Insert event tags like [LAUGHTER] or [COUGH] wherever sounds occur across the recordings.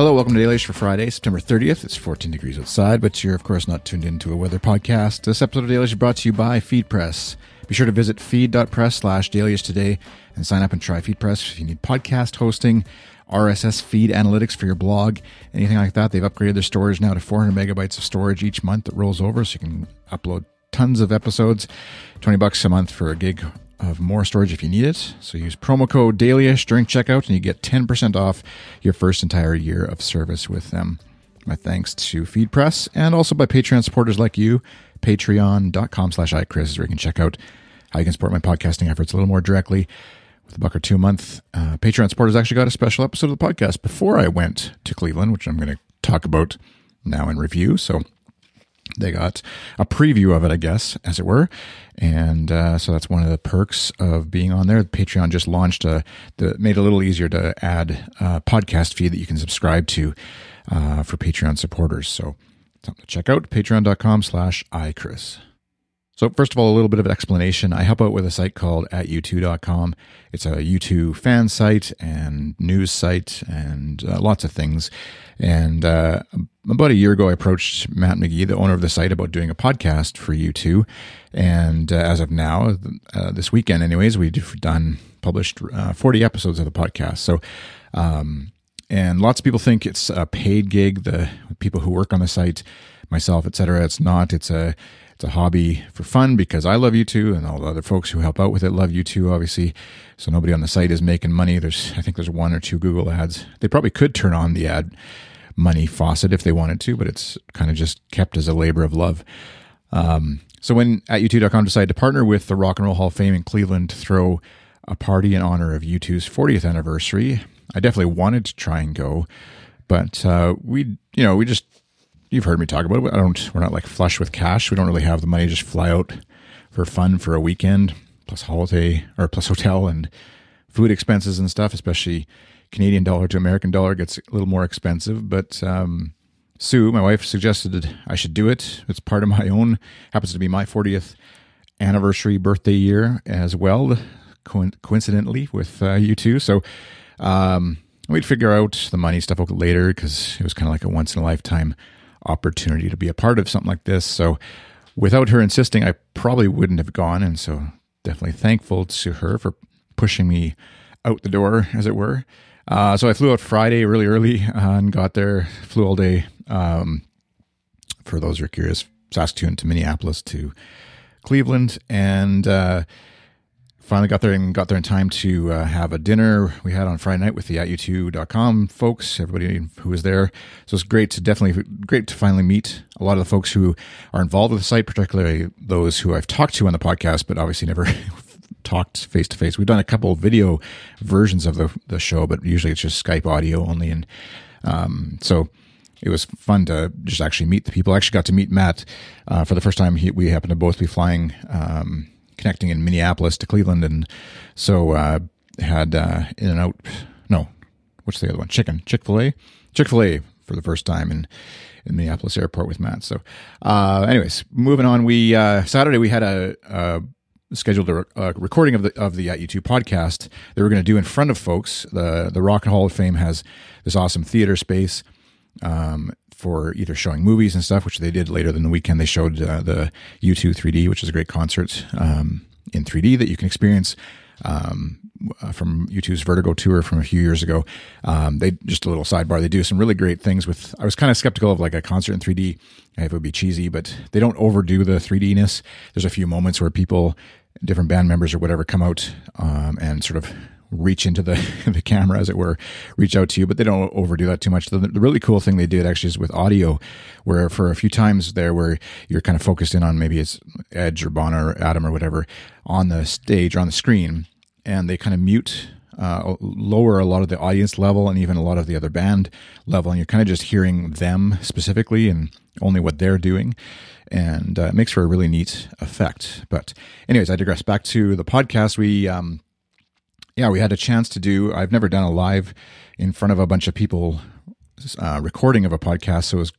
Hello, welcome to Dailyish for Friday, September 30th. It's 14 degrees outside, but you're, of course, not tuned into a weather podcast. This episode of Dailyish is brought to you by FeedPress. Be sure to visit feed.press slash Dailyish today and sign up and try FeedPress if you need podcast hosting, RSS feed analytics for your blog, anything like that. They've upgraded their storage now to 400 megabytes of storage each month that rolls over, so you can upload tons of episodes. 20 bucks a month for a gig of more storage if you need it. So use promo code Dailyish during checkout and you get 10% off your first entire year of service with them. My thanks to FeedPress and also by Patreon supporters like you. Patreon.com slash iChris is where you can check out how you can support my podcasting efforts a little more directly with a buck or two a month. Uh, Patreon supporters actually got a special episode of the podcast before I went to Cleveland, which I'm going to talk about now in review. So they got a preview of it, I guess, as it were. And uh, so that's one of the perks of being on there. Patreon just launched a, the, made it a little easier to add a podcast feed that you can subscribe to uh, for Patreon supporters. So something to check out, patreon.com slash iChris. So, first of all, a little bit of explanation. I help out with a site called at u2.com. It's a U2 fan site and news site and uh, lots of things. And uh, about a year ago, I approached Matt McGee, the owner of the site, about doing a podcast for U2. And uh, as of now, uh, this weekend, anyways, we've done published uh, 40 episodes of the podcast. So, um, and lots of people think it's a paid gig. The people who work on the site, myself, etc. It's not. It's a it's a hobby for fun because I love U2, and all the other folks who help out with it love U2, obviously. So nobody on the site is making money. There's, I think there's one or two Google ads. They probably could turn on the ad money faucet if they wanted to, but it's kind of just kept as a labor of love. Um, so when at U2.com decided to partner with the Rock and Roll Hall of Fame in Cleveland to throw a party in honor of U2's 40th anniversary, I definitely wanted to try and go, but uh, we, you know, we just you've heard me talk about it. I don't. We're not like flush with cash. We don't really have the money to just fly out for fun for a weekend, plus holiday or plus hotel and food expenses and stuff. Especially Canadian dollar to American dollar gets a little more expensive. But um, Sue, my wife, suggested I should do it. It's part of my own. Happens to be my 40th anniversary birthday year as well, coincidentally with uh, U2. So. Um, we'd figure out the money stuff later because it was kind of like a once in a lifetime opportunity to be a part of something like this. So without her insisting, I probably wouldn't have gone. And so definitely thankful to her for pushing me out the door, as it were. Uh, so I flew out Friday really early uh, and got there, flew all day. Um, for those who are curious, Saskatoon to Minneapolis to Cleveland. And uh, finally got there and got there in time to uh, have a dinner we had on Friday night with the atu2.com folks, everybody who was there. So it's great to definitely great to finally meet a lot of the folks who are involved with the site, particularly those who I've talked to on the podcast, but obviously never [LAUGHS] talked face to face. We've done a couple video versions of the, the show, but usually it's just Skype audio only. And um, so it was fun to just actually meet the people. I actually got to meet Matt uh, for the first time. He, we happened to both be flying um, connecting in Minneapolis to Cleveland, and so uh, had uh, In and Out. No, what's the other one? Chicken Chick Fil A, Chick Fil A for the first time in in Minneapolis airport with Matt. So, uh, anyways, moving on. We uh, Saturday we had a, a scheduled a, a, recording of the of the At U2 podcast that we're going to do in front of folks. The the Rock and Hall of Fame has this awesome theater space. Um, for either showing movies and stuff, which they did later in the weekend. They showed uh, the U2 3D, which is a great concert um, in 3D that you can experience um, uh, from U2's Vertigo tour from a few years ago. Um, they just a little sidebar. They do some really great things with. I was kind of skeptical of like a concert in 3D if it would be cheesy, but they don't overdo the 3Dness. There's a few moments where people, different band members or whatever, come out um, and sort of reach into the, [LAUGHS] the camera, as it were, reach out to you, but they don't overdo that too much. The, the, really cool thing they did actually is with audio, where for a few times there, where you're kind of focused in on maybe it's Edge or Bono or Adam or whatever on the stage or on the screen, and they kind of mute. Uh, lower a lot of the audience level and even a lot of the other band level, and you're kind of just hearing them specifically and only what they're doing and uh, it makes for a really neat effect. But, anyways, I digress. Back to the podcast. We um, yeah, we had a chance to do. I've never done a live in front of a bunch of people uh, recording of a podcast, so it was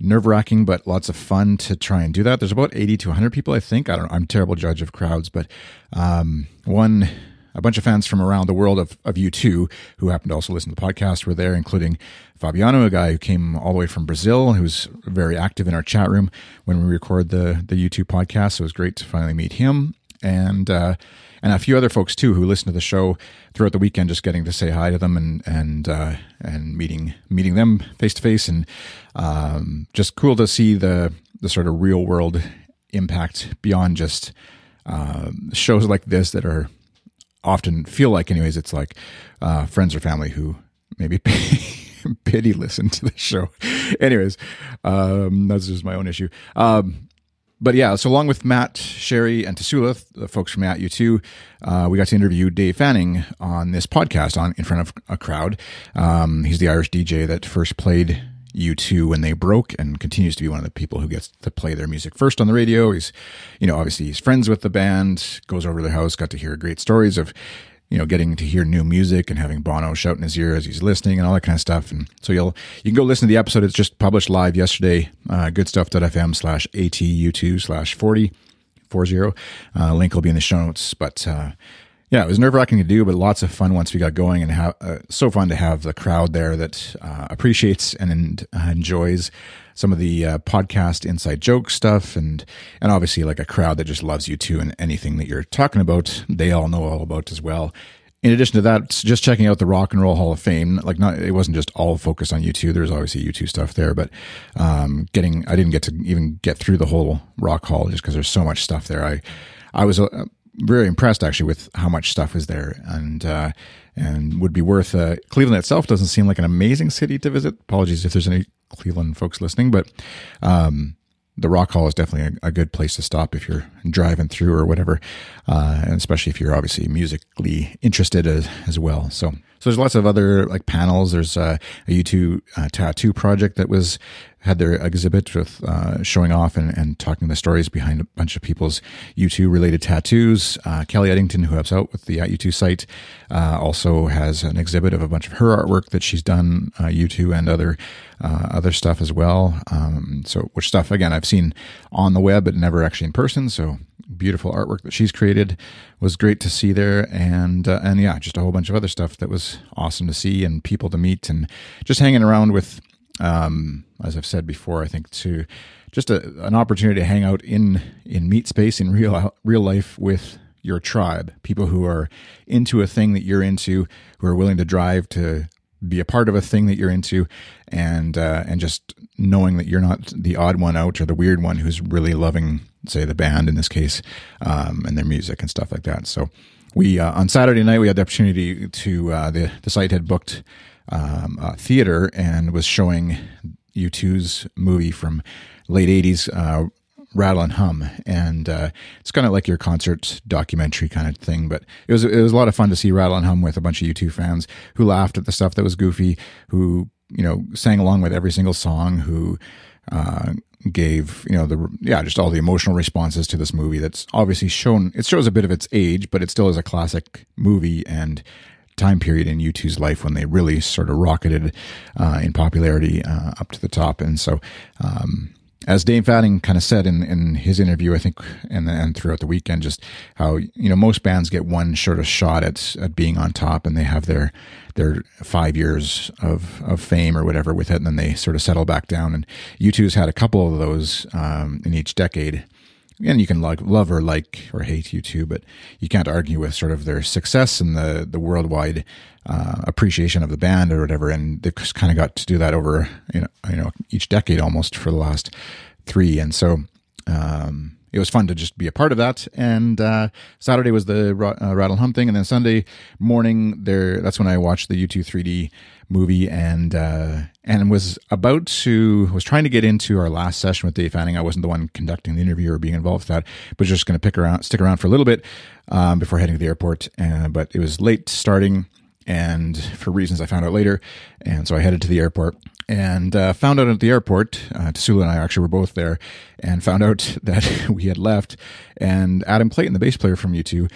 nerve wracking, but lots of fun to try and do that. There's about 80 to 100 people, I think. I don't. I'm terrible judge of crowds, but um, one a bunch of fans from around the world of, of U2 who happened to also listen to the podcast were there, including Fabiano, a guy who came all the way from Brazil, who's very active in our chat room when we record the, the U2 podcast. So it was great to finally meet him. And, uh, and a few other folks too who listen to the show throughout the weekend, just getting to say hi to them and and uh, and meeting meeting them face to face, and um, just cool to see the the sort of real world impact beyond just uh, shows like this that are often feel like, anyways, it's like uh, friends or family who maybe [LAUGHS] pity listen to the show. anyways, um, that's just my own issue. Um, but yeah, so along with Matt, Sherry, and Tassoula, the folks from At U2, uh, we got to interview Dave Fanning on this podcast on in front of a crowd. Um, he's the Irish DJ that first played U2 when they broke and continues to be one of the people who gets to play their music first on the radio. He's, you know, obviously he's friends with the band, goes over to their house, got to hear great stories of you know, getting to hear new music and having Bono shout in his ear as he's listening and all that kind of stuff. And so you'll, you can go listen to the episode. It's just published live yesterday, uh, goodstuff.fm slash ATU2 slash 40, 40. Uh, link will be in the show notes. But, uh, yeah, it was nerve wracking to do, but lots of fun once we got going, and ha- uh, so fun to have the crowd there that uh, appreciates and uh, enjoys some of the uh, podcast inside joke stuff, and and obviously like a crowd that just loves U2 and anything that you're talking about, they all know all about as well. In addition to that, just checking out the Rock and Roll Hall of Fame. Like, not it wasn't just all focused on U2. There's obviously U2 stuff there, but um, getting I didn't get to even get through the whole Rock Hall just because there's so much stuff there. I I was. Uh, very impressed actually with how much stuff is there and uh, and would be worth uh, Cleveland itself doesn't seem like an amazing city to visit. Apologies if there's any Cleveland folks listening, but um, the Rock Hall is definitely a, a, good place to stop if you're driving through or whatever, uh, and especially if you're obviously musically interested as, as well. So so there's lots of other like panels. There's uh, a U2 uh, tattoo project that was had their exhibit with uh, showing off and, and talking the stories behind a bunch of people's U2 related tattoos. Uh, Kelly Eddington, who helps out with the At U2 site, uh, also has an exhibit of a bunch of her artwork that she's done U2 uh, and other other stuff as well. Um, so which stuff again I've seen on the web but never actually in person. So beautiful artwork that she's created was great to see there and uh, and yeah just a whole bunch of other stuff that was awesome to see and people to meet and just hanging around with um, as I've said before I think to just a, an opportunity to hang out in in meet space in real real life with your tribe people who are into a thing that you're into who are willing to drive to be a part of a thing that you're into and uh, and just knowing that you're not the odd one out or the weird one who's really loving say the band in this case um, and their music and stuff like that. So we uh, on saturday night we had the opportunity to uh, the, the site had booked um, a theater and was showing u2's movie from late 80s uh, rattle and hum. And uh, it's kind of like your concert documentary kind of thing but it was it was a lot of fun to see rattle and hum with a bunch of u2 fans who laughed at the stuff that was goofy who you know sang along with every single song who uh, gave you know the yeah just all the emotional responses to this movie that's obviously shown it shows a bit of its age but it still is a classic movie. And time period in U2's life when they really sort of rocketed uh, in popularity uh, up to the top and so um, as Dave Fanning kind of said in, in his interview, I think, and and throughout the weekend, just how you know most bands get one sort of shot at at being on top, and they have their their five years of of fame or whatever with it, and then they sort of settle back down. And U2's had a couple of those um, in each decade, and you can like love or like or hate U2, but you can't argue with sort of their success and the the worldwide uh, appreciation of the band or whatever. And they've kind of got to do that over you know you know each decade almost for the last three, and so. Um, it was fun to just be a part of that. And uh, Saturday was the uh, Rattle Hum thing, and then Sunday morning there that's when I watched the U2 3D movie and uh, and was about to was trying to get into our last session with Dave Fanning. I wasn't the one conducting the interview or being involved with that, but just going to pick around, stick around for a little bit um, before heading to the airport. But it was late starting, and for reasons I found out later, and so I headed to the airport and uh, found out at the airport. Uh, and I actually were both there, and found out [LAUGHS] that [LAUGHS] we had left. And Adam Clayton, the bass player from U2,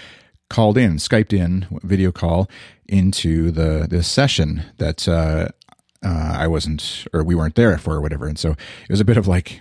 called in, Skyped in, video call into the this session that uh, uh, I wasn't or we weren't there for or whatever. And so it was a bit of like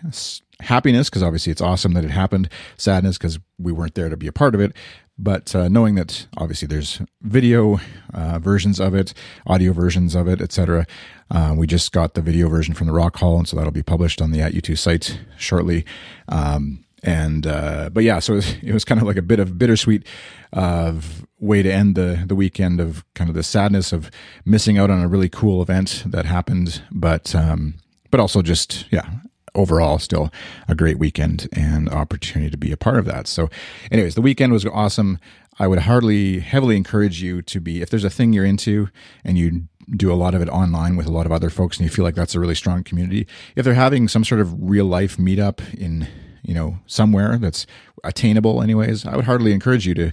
happiness because obviously it's awesome that it happened, sadness because we weren't there to be a part of it. but uh, knowing that obviously there's video uh, versions of it, audio versions of it, etc. Uh, we just got the video version from the Rock Hall, and so that'll be published on the At U2 site shortly. Um, and uh, but yeah, so it was, it was, kind of like a bit of bittersweet of way to end the the weekend of kind of the sadness of missing out on a really cool event that happened, but um, but also just yeah overall still a great weekend and opportunity to be a part of that. So, anyways, the weekend was awesome. I would hardly heavily encourage you to be if there's a thing you're into and you do a lot of it online with a lot of other folks and you feel like that's a really strong community. If they're having some sort of real life meetup in, you know, somewhere that's attainable anyways, I would hardly encourage you to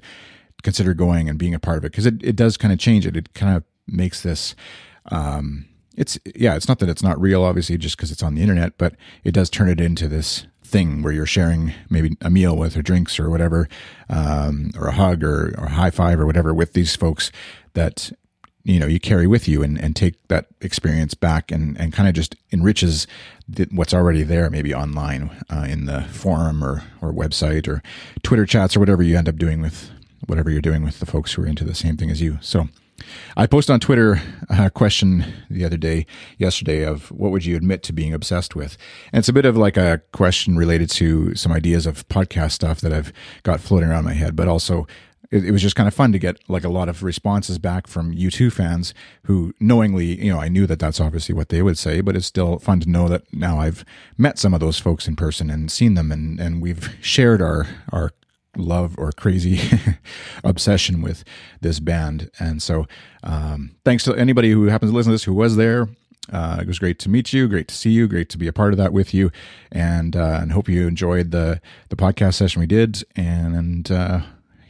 consider going and being a part of it because it, it does kind of change it. It kind of makes this um, it's yeah, it's not that it's not real, obviously, just because it's on the internet, but it does turn it into this thing where you're sharing maybe a meal with or drinks or whatever, um, or a hug or, or a high five or whatever with these folks that you know you carry with you and, and take that experience back and, and kind of just enriches the, what's already there maybe online uh, in the forum or, or website or twitter chats or whatever you end up doing with whatever you're doing with the folks who are into the same thing as you. So I posted on Twitter a question the other day, yesterday, of what would you admit to being obsessed with? And it's a bit of like a question related to some ideas of podcast stuff that I've got floating around my head, but also it, was just kind of fun to get like a lot of responses back from U2 fans who knowingly, you know, I knew that that's obviously what they would say, but it's still fun to know that now I've met some of those folks in person and seen them and, and we've shared our, our love or crazy [LAUGHS] obsession with this band. And so, um, thanks to anybody who happens to listen to this who was there. Uh, it was great to meet you, great to see you, great to be a part of that with you, and uh, and hope you enjoyed the the podcast session we did. And, uh,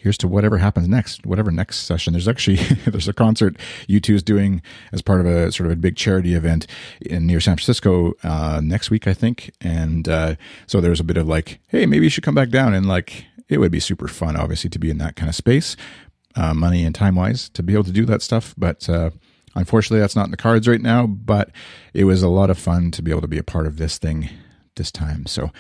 here's to whatever happens next, whatever next session. There's actually [LAUGHS] there's a concert U2 is doing as part of a sort of a big charity event in near San Francisco uh, next week, I think. And uh, so there's a bit of like, hey, maybe you should come back down and like it would be super fun, obviously, to be in that kind of space, uh, money and time wise, to be able to do that stuff. But uh, unfortunately, that's not in the cards right now. But it was a lot of fun to be able to be a part of this thing this time. So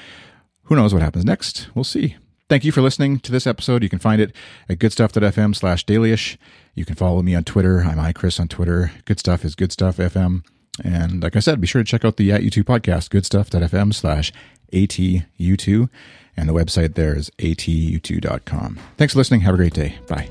who knows what happens next? We'll see. Thank you for listening to this episode. You can find it at goodstuff.fm slash dailyish. You can follow me on Twitter. I'm iChris on Twitter. Good stuff is good stuff FM. And like I said, be sure to check out the U2 podcast, goodstuff.fm slash ATU2. And the website there is atu2.com. Thanks for listening. Have a great day. Bye.